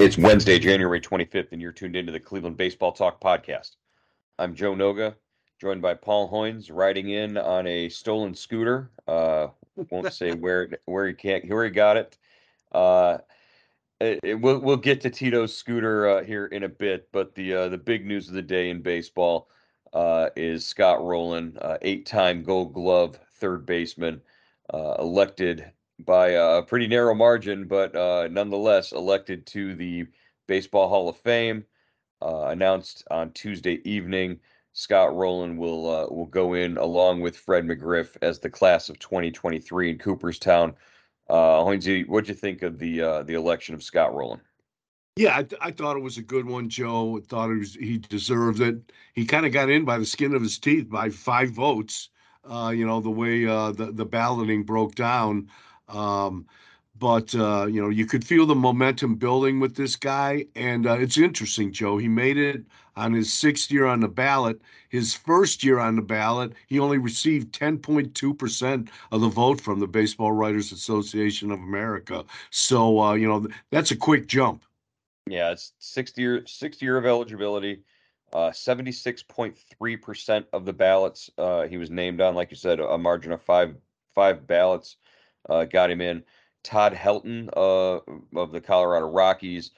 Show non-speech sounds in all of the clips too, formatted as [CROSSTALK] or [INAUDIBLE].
It's Wednesday, January 25th, and you're tuned into the Cleveland Baseball Talk podcast. I'm Joe Noga, joined by Paul Hoynes, riding in on a stolen scooter. Uh, won't say [LAUGHS] where where he can't where he got it. Uh, it, it- we'll we'll get to Tito's scooter uh, here in a bit, but the uh, the big news of the day in baseball uh, is Scott Rolen, uh, eight-time Gold Glove third baseman, uh, elected by a pretty narrow margin, but uh, nonetheless elected to the Baseball Hall of Fame. Uh, announced on Tuesday evening, Scott Rolen will uh, will go in along with Fred McGriff as the class of 2023 in Cooperstown. Uh, Hoynsie, what'd you think of the uh, the election of Scott Rolen? Yeah, I, th- I thought it was a good one, Joe. I thought was, he deserved it. He kind of got in by the skin of his teeth by five votes. Uh, you know the way uh, the the balloting broke down, um, but uh, you know you could feel the momentum building with this guy, and uh, it's interesting, Joe. He made it on his sixth year on the ballot. His first year on the ballot, he only received 10.2 percent of the vote from the Baseball Writers Association of America. So uh, you know that's a quick jump. Yeah, it's sixth year sixth year of eligibility. Uh, 76.3 percent of the ballots uh, he was named on, like you said, a margin of five five ballots uh, got him in. Todd Helton uh, of the Colorado Rockies,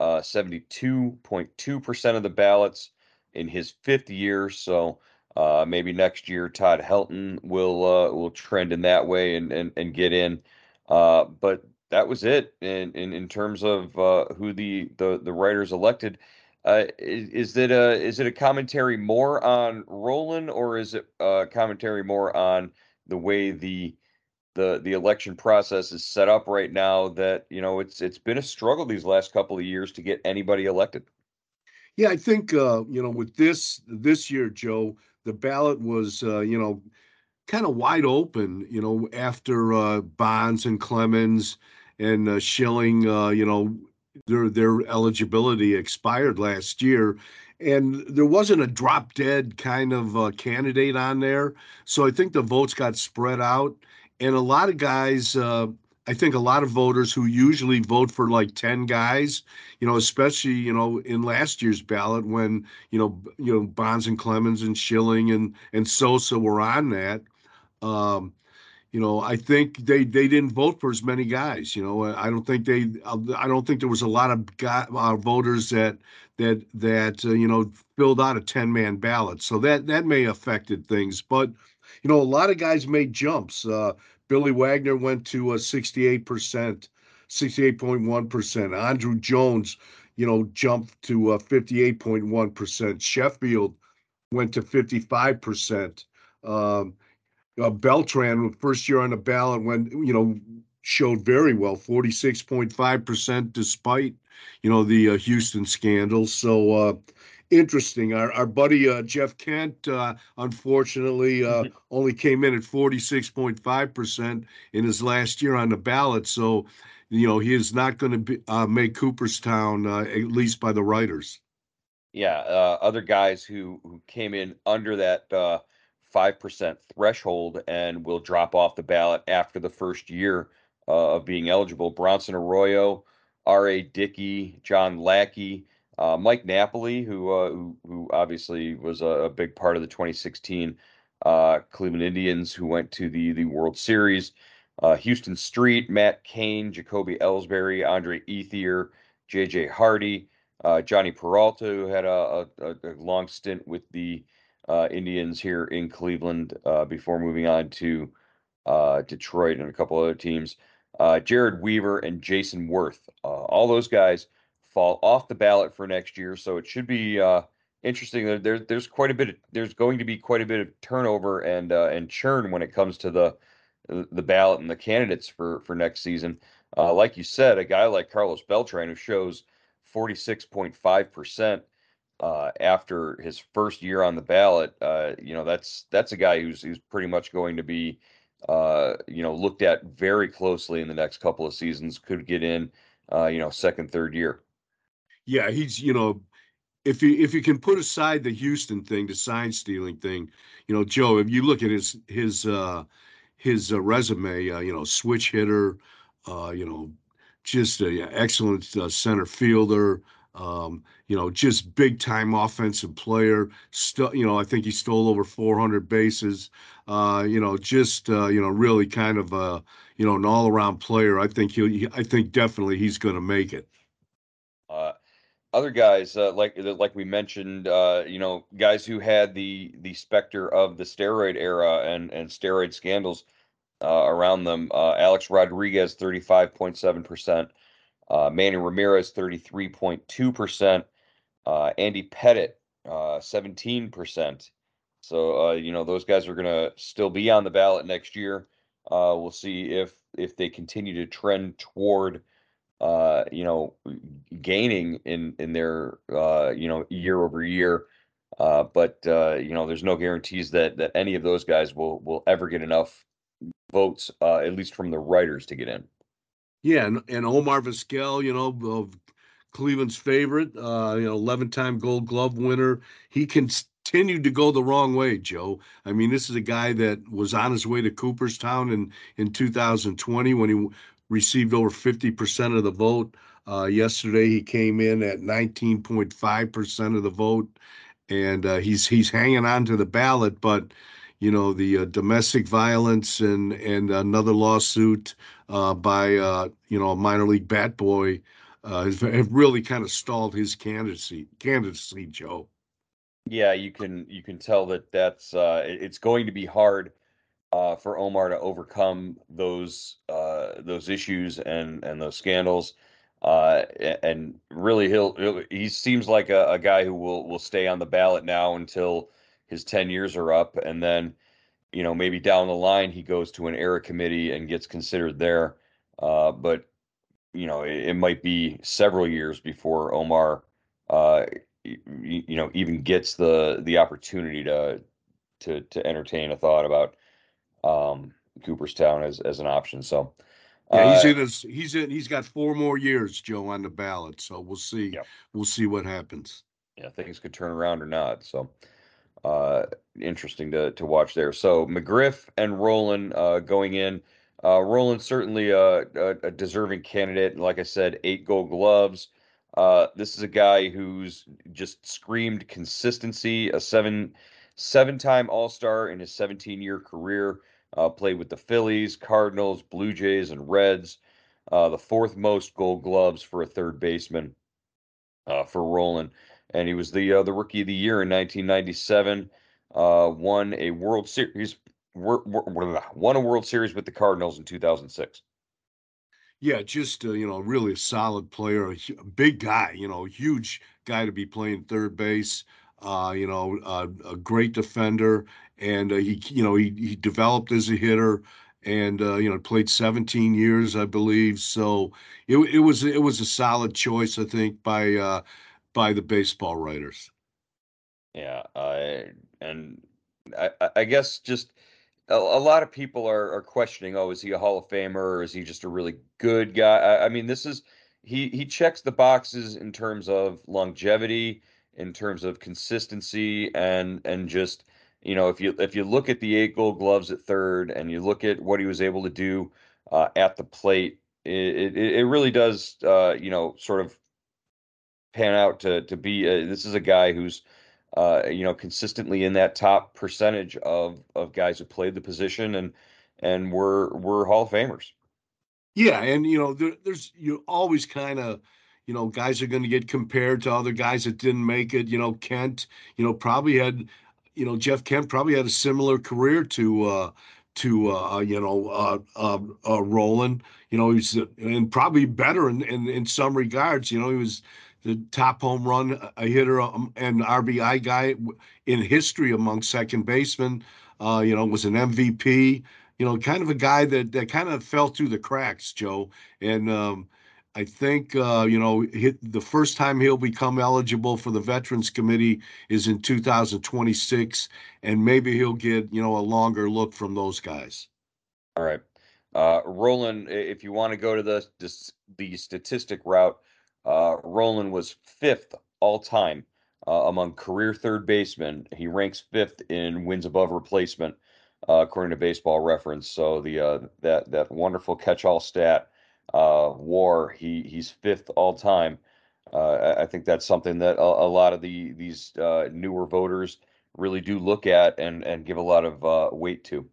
uh, 72.2 percent of the ballots in his fifth year. So uh, maybe next year Todd Helton will uh, will trend in that way and and, and get in. Uh, but that was it in in, in terms of uh, who the, the the writers elected. Uh, is, is it a is it a commentary more on Rolen or is it a commentary more on the way the the the election process is set up right now? That you know it's it's been a struggle these last couple of years to get anybody elected. Yeah, I think uh, you know with this this year, Joe, the ballot was uh, you know kind of wide open. You know after uh, Bonds and Clemens and uh, Schilling, uh, you know their their eligibility expired last year, and there wasn't a drop dead kind of uh, candidate on there. So I think the votes got spread out, and a lot of guys. Uh, I think a lot of voters who usually vote for like 10 guys, you know, especially, you know, in last year's ballot when, you know, you know, Bonds and Clemens and Schilling and and Sosa were on that. Um, you know, I think they they didn't vote for as many guys. You know, I don't think they. I don't think there was a lot of guy, uh, voters that that that uh, you know filled out a ten man ballot. So that that may affected things. But you know, a lot of guys made jumps. Uh, Billy Wagner went to point one percent. Andruw Jones, you know, jumped to uh, fifty eight point one percent. Sheffield went to fifty five percent. Um, uh, Beltran, first year on the ballot, when you know showed very well, forty six point five percent, despite you know the uh, Houston scandal. So uh, interesting. Our our buddy uh, Jeff Kent, uh, unfortunately, uh, only came in at forty six point five percent in his last year on the ballot. So you know he is not going to be uh, make Cooperstown uh, at least by the writers. Yeah, uh, other guys who who came in under that uh, five percent threshold and will drop off the ballot after the first year uh, of being eligible. Bronson Arroyo, R.A. Dickey, John Lackey, Uh, Mike Napoli, who, uh, who who obviously was a, a, big part of the 2016 uh, Cleveland Indians, who went to the the World Series. Uh, Huston Street, Matt Cain, Jacoby Ellsbury, Andre Ethier, J.J. Hardy, uh, Jhonny Peralta, who had a, a, a long stint with the uh, Indians here in Cleveland before moving on to Detroit and a couple other teams. Jered Weaver and Jayson Werth, all those guys fall off the ballot for next year. So it should be uh, interesting. There, there, there's quite a bit. Of, there's going to be quite a bit of turnover and uh, and churn when it comes to the the ballot and the candidates for for next season. Uh, like you said, a guy like Carlos Beltran who shows 46.5 percent uh, after his first year on the ballot. Uh, you know, that's that's a guy who's who's pretty much going to be uh, you know looked at very closely in the next couple of seasons. Could get in, uh, you know, second, third year yeah, he's you know, if you if you can put aside the Houston thing, the sign stealing thing, you know, Joe, if you look at his his uh, his uh, resume, uh, you know, switch hitter, uh, you know, just an excellent uh, center fielder. Um, you know, just big time offensive player. You know, I think he stole over 400 bases. Uh, you know, just uh, you know, really kind of a you know an all around player. I think he'll. I think definitely he's going to make it. Uh, other guys uh, like like we mentioned, uh, you know, guys who had the the specter of the steroid era and and steroid scandals uh, around them. Uh, Alex Rodriguez, thirty five point seven percent. Uh, Manny Ramirez, thirty three point two percent. Uh, Andy Pettitte, seventeen percent. So you know those guys are going to still be on the ballot next year. we'll see if if they continue to trend toward uh, you know, gaining in in their uh, you know year over year. Uh, but uh, you know, there's no guarantees that that any of those guys will will ever get enough votes, uh, at least from the writers, to get in. Yeah, and, and Omar Vizquel, you know, of Cleveland's favorite, uh, you know, 11-time Gold Glove winner. He continued to go the wrong way, Joe. I mean, this is a guy that was on his way to Cooperstown in in 2020 when he received over 50% of the vote. Uh, yesterday, he came in at 19.5% of the vote, and uh, he's he's hanging on to the ballot. But you know, the uh, domestic violence and and another lawsuit uh, by uh, you know a minor league bat boy uh, have really kind of stalled his candidacy. Candidacy, Joe. Yeah, you can you can tell that that's it's going to be hard uh, for Omar to overcome those uh, those issues and and those scandals. Uh, and really, he'll, he'll, he seems like a, a, guy who will will stay on the ballot now until his ten years are up, and then you know maybe down the line he goes to an era committee and gets considered there. Uh, but you know it, it, might be several years before Omar. Uh, you, know, even gets the the opportunity to to to entertain a thought about um, Cooperstown as as an option. So yeah, he's uh, in his he's in he's got four more years, Joe, on the ballot. So we'll see. Yeah. We'll see what happens. Yeah, things could turn around or not. So uh interesting to to watch there. So McGriff and Rolen uh going in. Uh Rolen certainly a, a, a deserving candidate. Like I said, eight gold gloves. Uh this is a guy who's just screamed consistency, a seven seven time All Star in his 17 year career. Uh, played with the Phillies, Cardinals, Blue Jays, and Reds. Uh, the fourth most Gold Gloves for a third baseman uh, for Rolen, and he was the uh, the Rookie of the Year in 1997. Uh, won a World Series. Won a World Series with the Cardinals in 2006. Yeah, just uh, you know, really a solid player, a big guy. You know, huge guy to be playing third base uh, you know, uh, a great defender, and uh, he, you know, he he developed as a hitter, and uh, you know, played 17 years, I believe. So it it was it was a solid choice, I think, by uh, by the baseball writers. Yeah, and I, I guess just a, a lot of people are, are questioning, oh, is he a Hall of Famer or is he just a really good guy? I, I mean, this is he he checks the boxes in terms of longevity in terms of consistency and and just you know if you if you look at the eight gold gloves at third and you look at what he was able to do uh, at the plate it, it, it really does uh, you know sort of pan out to to be. A, this is a guy who's uh, you know consistently in that top percentage of of guys who played the position and and were were Hall of Famers. Yeah, and you know there, there's you always kind of you know guys are going to get compared to other guys that didn't make it. You know Kent, you know probably had you know Jeff Kent probably had a similar career to. uh to uh, uh, you know uh, uh, uh, Rolen. You know he's and probably better in, in in some regards. You know he was the top home run a hitter um, and RBI guy in history among second basemen. Uh, you know was an MVP. You know, kind of a guy that that kind of fell through the cracks, Joe. And um, I think uh, you know the first time he'll become eligible for the Veterans Committee is in 2026, and maybe he'll get you know a longer look from those guys. All right, uh, Rolen, if you want to go to the the, statistic route, uh, Rolen was fifth all time uh, among career third basemen. He ranks fifth in wins above replacement, uh, according to Baseball Reference. So the uh, that that wonderful catch-all stat uh, WAR. He he's fifth all time. Uh, I think that's something that a, a lot of the these uh, newer voters really do look at and and give a lot of uh, weight to.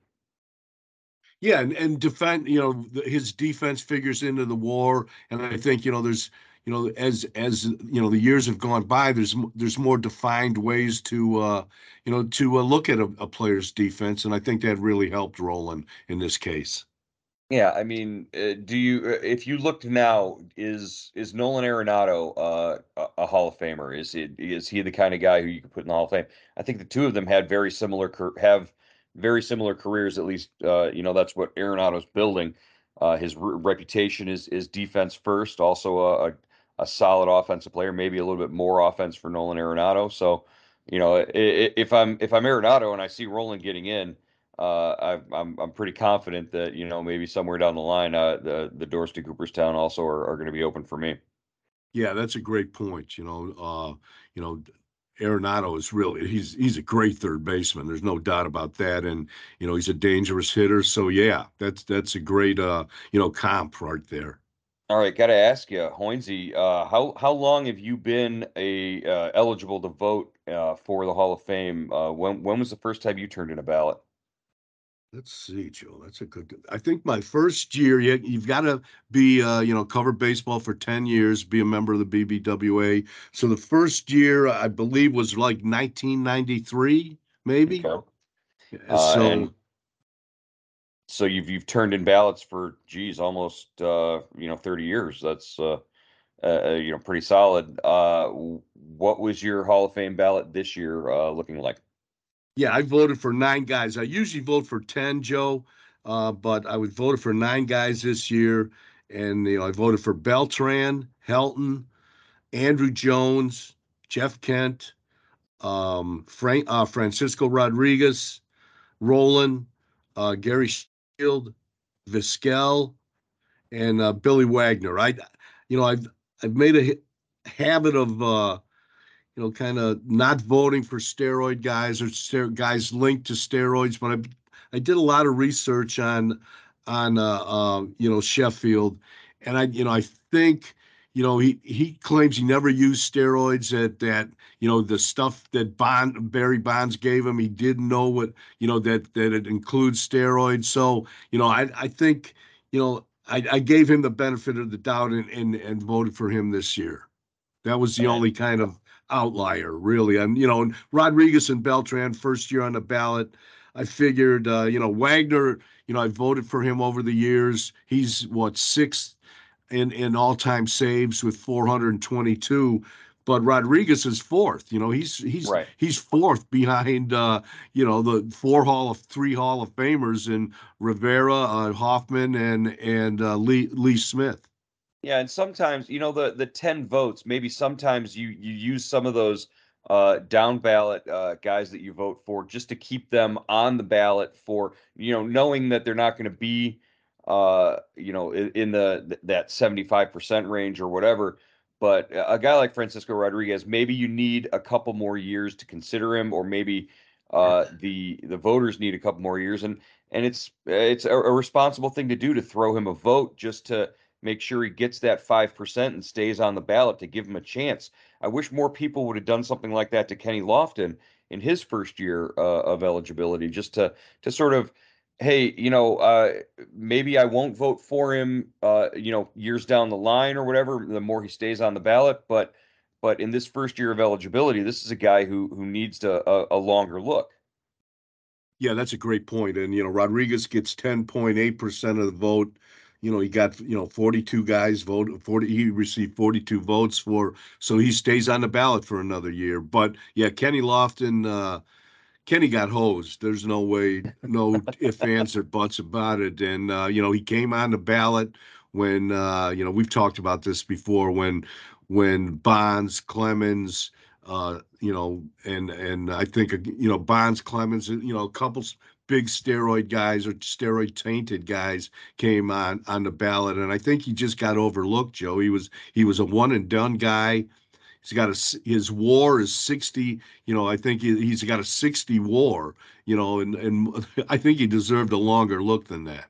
Yeah, and, and defend, you know, his defense figures into the WAR, and I think you know there's you know as as you know the years have gone by there's there's more defined ways to uh you know to uh, look at a, a, player's defense and i think that really helped rolen in this case yeah, I mean, uh, do you uh, if you looked now, is is Nolan Arenado uh, a, a Hall of Famer? Is it is he the kind of guy who you could put in the Hall of Fame? I think the two of them had very similar have very similar careers. At least, uh, you know, that's what Arenado's building. Uh, his re- reputation is is defense first. Also, a, a, a solid offensive player. Maybe a little bit more offense for Nolan Arenado. So, you know, if I'm if I'm Arenado and I see Rolen getting in uh, I, I'm I'm pretty confident that you know maybe somewhere down the line, uh, the the doors to Cooperstown also are, are going to be open for me. Yeah, that's a great point. You know, uh, you know, Arenado is really he's he's a great third baseman. There's no doubt about that, and you know he's a dangerous hitter. So yeah, that's that's a great uh you know comp right there. All right, got to ask you, Hoynsie, uh, how how long have you been a uh, eligible to vote uh, for the Hall of Fame? Uh, when when was the first time you turned in a ballot? Let's see, Joe. That's a good. I think my first year, you, you've got to be, uh, you know, cover baseball for ten years, be a member of the BBWA. So the first year, I believe, was like 1993, maybe. Okay. Uh, so, so you've you've turned in ballots for, geez, almost uh, you know, 30 years. That's uh, uh, you know, pretty solid. Uh, what was your Hall of Fame ballot this year uh, looking like? Yeah, I voted for nine guys. I usually vote for 10, Joe, uh, but I was voted for nine guys this year. And, you know, I voted for Beltran, Helton, Andruw Jones, Jeff Kent, um, Frank, uh, Francisco Rodriguez, Rolen, uh, Gary Shield, Vizquel, and uh, Billy Wagner. I, you know, I've I've made a habit of uh, you know, kind of not voting for steroid guys or ster- guys linked to steroids. But I, I did a lot of research on, on, uh, uh, you know, Sheffield, and I, you know, I think, you know, he he claims he never used steroids. That that you know the stuff that Bond Barry Bonds gave him, he didn't know what you know that that it includes steroids. So you know, I I think you know I, I gave him the benefit of the doubt and, and and voted for him this year. That was the only kind of outlier, really. And you know, Rodriguez and Beltran, first year on the ballot. I figured, uh, you know, Wagner. You know, I voted for him over the years. He's what sixth in in all time saves with 422 but Rodriguez is fourth. You know, he's he's right. he's fourth behind uh, you know the four Hall of three Hall of Famers in Rivera, uh, Hoffman, and and uh, Lee Lee Smith. Yeah, and sometimes you know the the ten votes. Maybe sometimes you you use some of those uh, down ballot uh, guys that you vote for just to keep them on the ballot for you know knowing that they're not going to be uh, you know in, in the that seventy five percent range or whatever. But a guy like Francisco Rodriguez, maybe you need a couple more years to consider him, or maybe uh, [LAUGHS] the the voters need a couple more years, and and it's it's a, a responsible thing to do to throw him a vote just to make sure he gets that 5% and stays on the ballot to give him a chance. I wish more people would have done something like that to Kenny Lofton in his first year uh, of eligibility, just to to sort of, hey, you know, uh, maybe I won't vote for him, uh, you know, years down the line or whatever. The more he stays on the ballot, but but in this first year of eligibility, this is a guy who who needs to, a, a longer look. Yeah, that's a great point. And you know, Rodriguez gets 10.8% of the vote. You know, he got, you know, 42 guys vote 40 he received 42 votes for so he stays on the ballot for another year. But yeah, Kenny Lofton uh Kenny got hosed. There's no way, no if, ands, or buts about it. And uh, you know, he came on the ballot when uh, you know we've talked about this before when when Bonds, Clemens, uh, you know, and and I think you know Bonds, Clemens, you know, a couple big steroid guys or steroid tainted guys came on on the ballot, and I think he just got overlooked. Joe, he was he was a one and done guy. He's got a his WAR is sixty. You know, I think he, he's got a sixty WAR. You know, and and [LAUGHS] I think he deserved a longer look than that.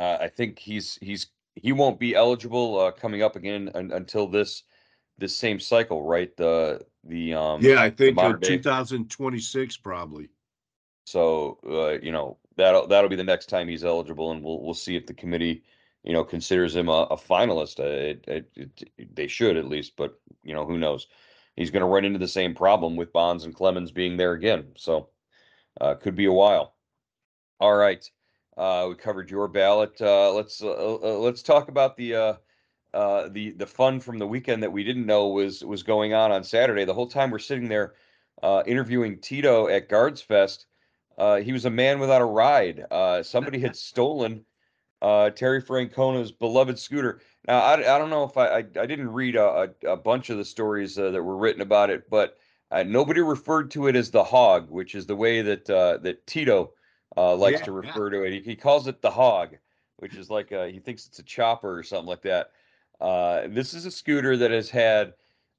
Uh, I think he's he's he won't be eligible uh, coming up again un, until this this same cycle, right? The the um yeah, I think uh, 2026 probably. So uh, you know that'll that'll be the next time he's eligible, and we'll we'll see if the committee you know considers him a, a finalist. Uh, it, it, it, they should at least, but you know who knows? He's going to run into the same problem with Bonds and Clemens being there again. So uh, could be a while. All right. Uh, we covered your ballot. Uh, let's uh, uh let's talk about the uh, uh, the the fun from the weekend that we didn't know was was going on on Saturday. The whole time we're sitting there interviewing Tito at Guards Fest, he was a man without a ride. somebody had [LAUGHS] stolen Terry Francona's beloved scooter. Now I, I don't know if I I, I didn't read a, a, a, bunch of the stories that were written about it, but nobody referred to it as the hog, which is the way that that Tito uh, likes yeah, to refer yeah. to it. He, he, calls it the hog, which is like a, he thinks it's a chopper or something like that. Uh, this is a scooter that has had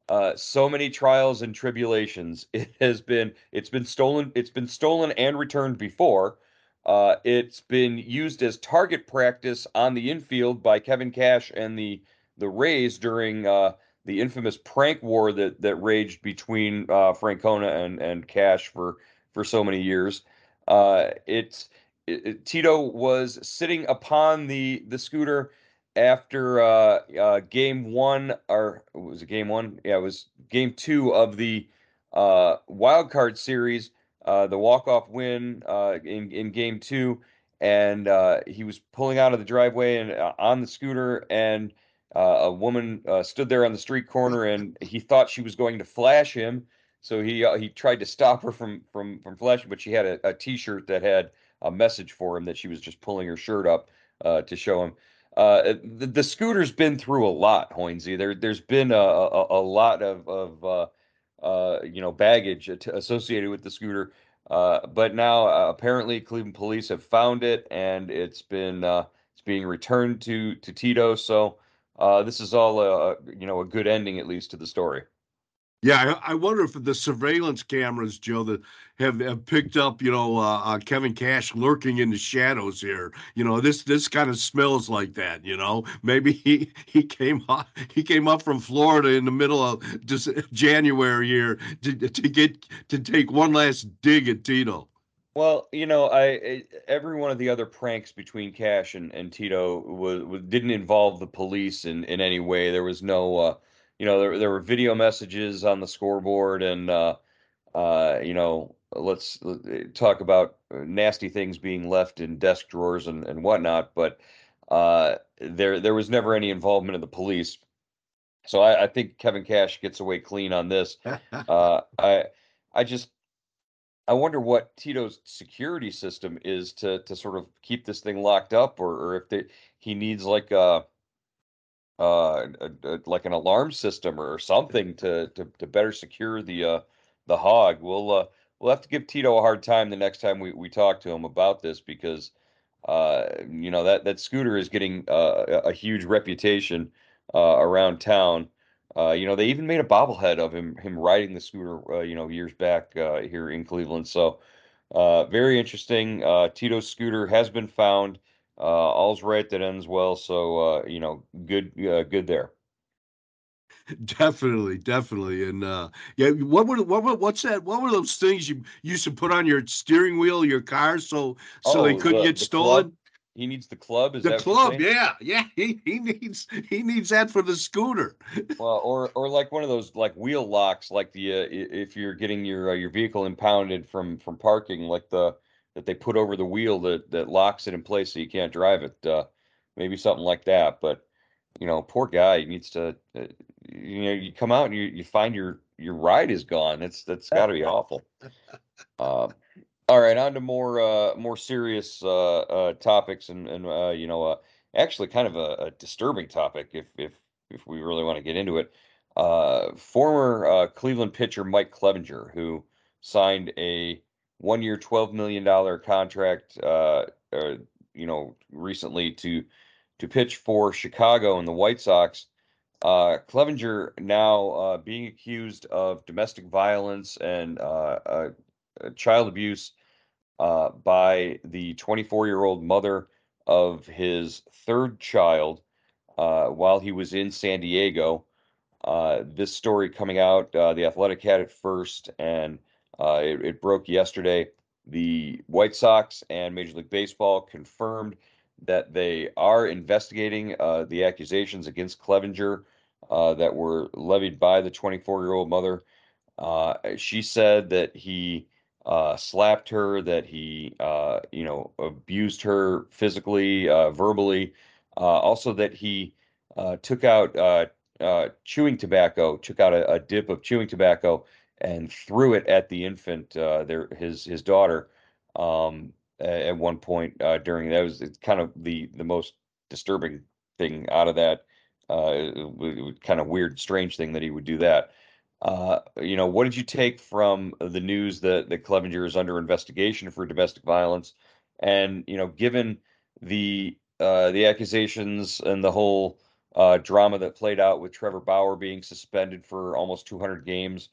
uh, so many trials and tribulations. [LAUGHS] It has been it's been stolen. It's been stolen and returned before. Uh, it's been used as target practice on the infield by Kevin Cash and the the Rays during uh, the infamous prank war that that raged between uh, Francona and and Cash for for so many years. Uh, it's it, Tito was sitting upon the the scooter after uh, uh, game one, or was it game one? Yeah, it was game two of the uh, wild card series, uh, the walk off win uh, in in game two, and uh, he was pulling out of the driveway and uh, on the scooter, and uh, a woman uh, stood there on the street corner, and he thought she was going to flash him. So he uh, he tried to stop her from from from flashing, but she had a a T-shirt that had a message for him that she was just pulling her shirt up uh, to show him. Uh, the, the, scooter's been through a lot, Hoynsie. There there's been a a, a lot of of uh, uh, you know baggage associated with the scooter. Uh, but now apparently Cleveland police have found it and it's been it's being returned to to Tito. So this is all a you know a good ending at least to the story. Yeah, I, wonder if the surveillance cameras, Joe, that have, have picked up, you know, uh, uh, Kevin Cash lurking in the shadows here. You know, this this kind of smells like that. You know, maybe [LAUGHS] he he came [LAUGHS] up he came up from Florida in the middle of just January here to to get to take one last dig at Tito. Well, you know, I every one of the other pranks between Cash and, and Tito was, was didn't involve the police in, in any way. There was no uh, you know, there there were video messages on the scoreboard, and uh, uh, you know, let's talk about nasty things being left in desk drawers and, and whatnot. But uh, there there was never any involvement of the police, so I, I think Kevin Cash gets away clean on this. [LAUGHS] uh, I I just I wonder what Tito's security system is to to sort of keep this thing locked up, or, or if they, he needs like a, uh, a, a, like an alarm system or something to to, to better secure the uh, the hog. We'll uh, we'll have to give Tito a hard time the next time we, we talk to him about this because uh, you know that that scooter is getting uh, a huge reputation around town. You know, they even made a bobblehead of him him riding the scooter. You know, years back here in Cleveland. So, very interesting. Tito's scooter has been found. Uh, all's right that ends well. So, uh, you know, good uh, good there. Definitely, definitely, and uh, yeah. What were what were what's that? What were those things you used to put on your steering wheel your car so so they Oh, couldn't the get the stolen? club. He needs the club. Is The club, yeah, yeah. He he needs he needs that for the scooter. [LAUGHS] Well, or or like one of those like wheel locks, like the uh, if you're getting your uh, your vehicle impounded from from parking, like the that they put over the wheel that that locks it in place so you can't drive it. Uh, maybe something like that. But you know, poor guy he needs to. Uh, you know, you come out and you you find your your ride is gone. That's that's got to be awful. Uh, [LAUGHS] all right, on to more uh, more serious uh, uh, topics, and and uh, you know, uh, actually, kind of a, a disturbing topic if if if we really want to get into it. Uh, former uh, Cleveland pitcher Mike Clevinger, who signed a one-year, twelve million dollar contract, uh, uh, you know, recently to to pitch for Chicago and the White Sox. Uh, Clevinger now uh, being accused of domestic violence and uh, child abuse by the 24 year old mother of his third child while he was in San Diego. This story coming out, the Athletic had it first, and uh, it, it broke yesterday. The White Sox and Major League Baseball confirmed that they are investigating uh, the accusations against Clevinger uh, that were levied by the 24 year old mother. Uh, she said that he uh, slapped her, that he, uh, you know, abused her physically, uh, verbally, also that he took out chewing tobacco, took out a, a dip of chewing tobacco and threw it at the infant, uh, their his his daughter, um, at one point uh, during that was kind of the the most disturbing thing out of that. Uh, kind of weird, strange thing that he would do that. Uh, you know, what did you take from the news that that Clevinger is under investigation for domestic violence? And you know, given the uh, the accusations and the whole uh, drama that played out with Trevor Bauer being suspended for almost 200 games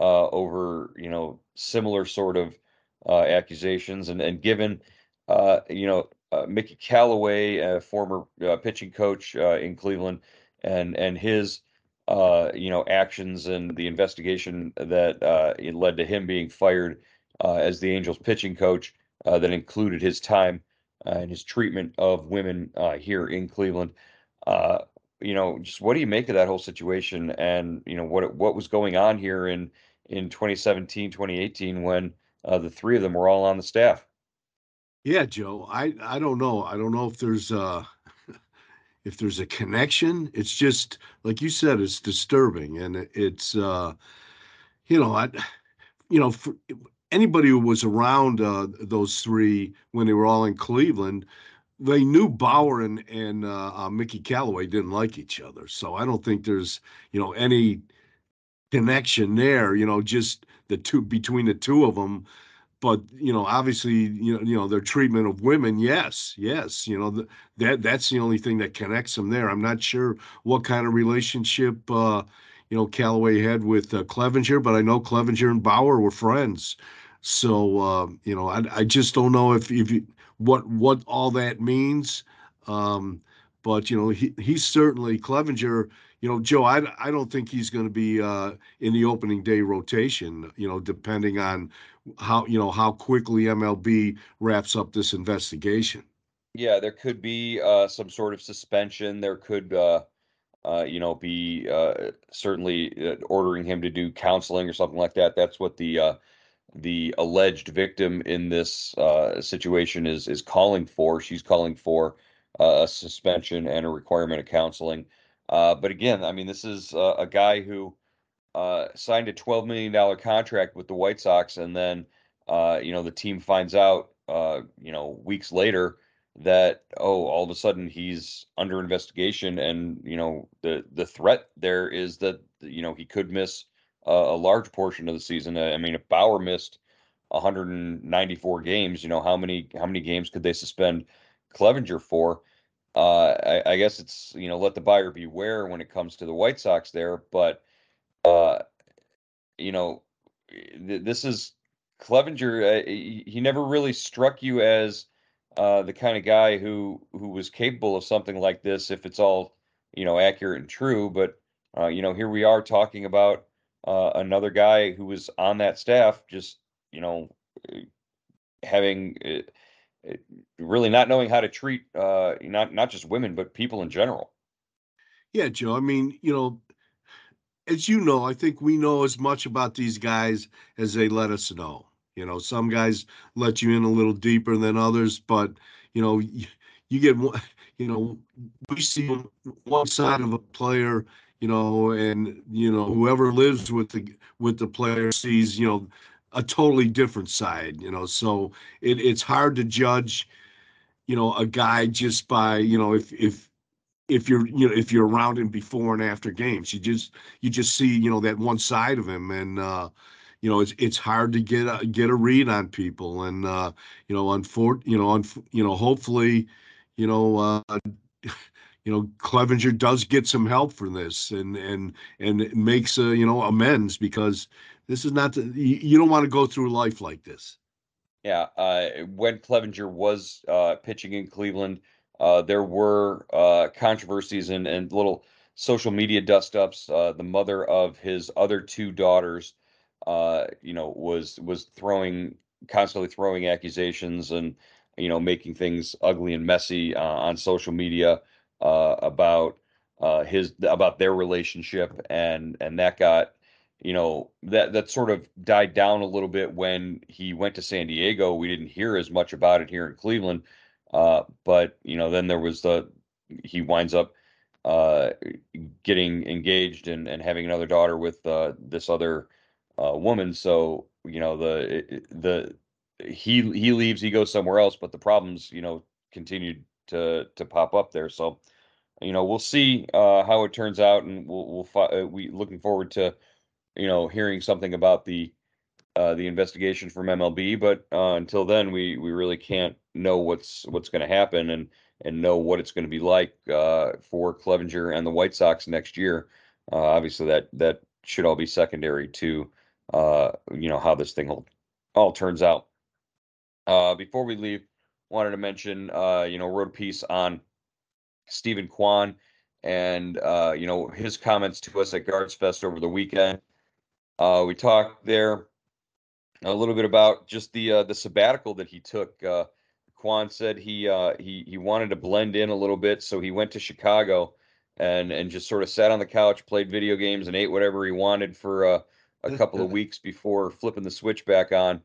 uh, over you know similar sort of uh, accusations, and and given uh, you know uh, Mickey Callaway, a former uh, pitching coach uh, in Cleveland, and and his you know, actions and the investigation that it led to him being fired as the Angels pitching coach that included his time and his treatment of women here in Cleveland. You know, just what do you make of that whole situation and, you know, what what was going on here in in 2017, 2018 when uh, the three of them were all on the staff? Yeah, Joe. I I don't know. I don't know if there's uh [LAUGHS] if there's a connection. It's just like you said, it's disturbing, and it- it's uh you know I you know for anybody who was around uh, those three when they were all in Cleveland, they knew Bauer and and uh, uh, Mickey Callaway didn't like each other. So I don't think there's you know any connection there. You know, just the two between the two of them but you know obviously you know you know their treatment of women yes yes you know th- that that's the only thing that connects them there i'm not sure what kind of relationship uh you know Callaway had with uh, Clevinger but i know Clevinger and Bauer were friends so uh you know i, I just don't know if if you, what what all that means um but you know he he's certainly Clevinger you know Joe I, I don't think he's going to be uh in the opening day rotation you know depending on how you know how quickly MLB wraps up this investigation. Yeah, there could be uh, some sort of suspension. There could, uh, uh, you know, be uh, certainly uh, ordering him to do counseling or something like that. That's what the uh, the alleged victim in this uh, situation is is calling for. She's calling for uh, a suspension and a requirement of counseling. Uh, but again, I mean, this is uh, a guy who uh, signed a $12 million contract with the White Sox and then uh, you know, the team finds out, you know, weeks later that oh, all of a sudden he's under investigation, and you know, the the threat there is that you know he could miss a, large portion of the season. I mean, if Bauer missed 194 games, you know, how many how many games could they suspend Clevinger for? Uh, I, I guess it's you know let the buyer beware when it comes to the White Sox there, but uh, you know, th- this is Clevinger. Uh, he, he never really struck you as uh, the kind of guy who who was capable of something like this if it's all you know accurate and true. But uh, you know, here we are talking about uh, another guy who was on that staff, just you know, having uh, really not knowing how to treat uh, not not just women but people in general. Yeah, Joe. I mean, you know, as you know, I think we know as much about these guys as they let us know. You know, some guys let you in a little deeper than others, but you know, you, you get [LAUGHS] you know, we see one side of a player, you know, and you know, whoever lives with the with the player sees, you know, a totally different side, you know. So it, it's hard to judge, you know, a guy just by, you know, if if if you're you know if you're around him before and after games you just you just see you know that one side of him and uh you know it's it's hard to get a, get a read on people and uh you know unfor- you know un- you know hopefully you know uh you know Clevinger does get some help from this and and and makes uh, you know amends because this is not the, you, don't want to go through life like this yeah uh when Clevinger was uh pitching in Cleveland uh, there were uh, controversies and, and little social media dust ups. Uh, the mother of his other two daughters, uh, you know, was was throwing constantly throwing accusations and you know making things ugly and messy on social media uh, about his about their relationship and and that got you know that that sort of died down a little bit when he went to San Diego. We didn't hear as much about it here in Cleveland. Uh, but you know, then there was the he winds up uh, getting engaged and, and having another daughter with uh, this other uh, woman. So you know the the he he leaves, he goes somewhere else, but the problems you know continued to to pop up there. So you know we'll see uh, how it turns out, and we'll we'll fi- uh, we looking forward to you know hearing something about the uh, the investigation from MLB. But uh, until then, we we really can't know what's what's going to happen and and know what it's going to be like uh, for Clevinger and the White Sox next year. Uh, obviously, that that should all be secondary to uh, you know how this thing all, all turns out. Uh, before we leave, wanted to mention you know wrote a piece on Steven Kwan and you know his comments to us at Guards Fest over the weekend. we talked there a little bit about just the uh, the sabbatical that he took. Uh, Kwan said he uh, he he wanted to blend in a little bit, so he went to Chicago and and just sort of sat on the couch, played video games, and ate whatever he wanted for uh, a couple of [LAUGHS] weeks before flipping the switch back on.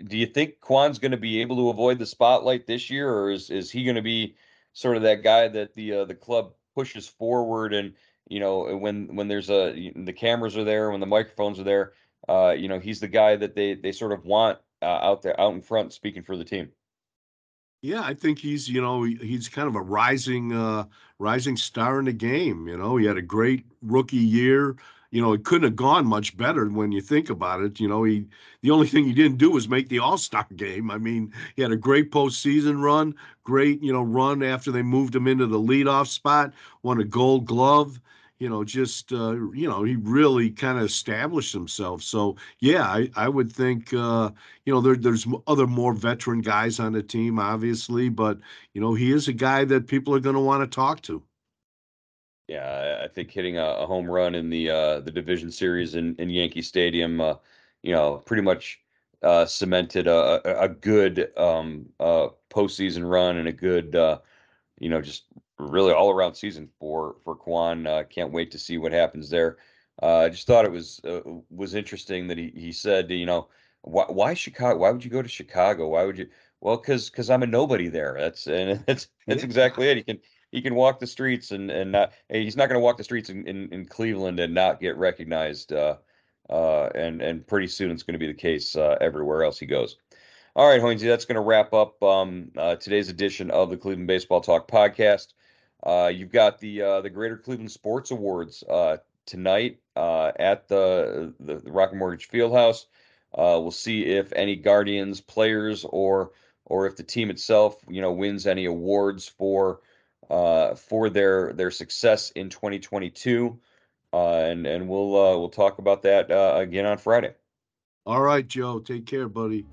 Uh, uh do you think Kwan's going to be able to avoid the spotlight this year, or is is he going to be sort of that guy that the uh, the club pushes forward and you know when when there's a the cameras are there, when the microphones are there, uh, you know, he's the guy that they they sort of want uh, out there, out in front, speaking for the team. Yeah, I think he's you know he's kind of a rising uh, rising star in the game. You know, he had a great rookie year. You know, it couldn't have gone much better when you think about it. You know, he the only thing he didn't do was make the All Star game. I mean, he had a great postseason run, great you know run after they moved him into the leadoff spot, won a Gold Glove you know, just uh, you know, he really kind of established himself. So yeah, I, I would think uh, you know there, there's other more veteran guys on the team, obviously, but you know he is a guy that people are going to want to talk to. Yeah, I think hitting a, a home run in the uh, the division series in, in Yankee Stadium, uh, you know, pretty much uh, cemented a, a, good um, uh, postseason run and a good, uh, you know, just really all around season for for Kwan. Uh, can't wait to see what happens there. Uh, I just thought it was uh, was interesting that he he said, you know, why, why Chicago? Why would you go to Chicago? Why would you? Well, because because I'm a nobody there. That's and [LAUGHS] that's that's exactly it. He can he can walk the streets and and not he's not going to walk the streets in, in, in Cleveland and not get recognized uh, uh, and and pretty soon it's going to be the case uh, everywhere else he goes. All right, Hoynsie, that's going to wrap up um, uh, today's edition of the Cleveland Baseball Talk podcast. Uh, you've got the uh, the Greater Cleveland Sports Awards tonight at the, the the Rocket Mortgage Fieldhouse. we'll see if any Guardians players or or if the team itself, you know, wins any awards for for their their success in 2022. Uh, and and we'll uh, we'll talk about that uh, again on Friday. All right, Joe. Take care, buddy.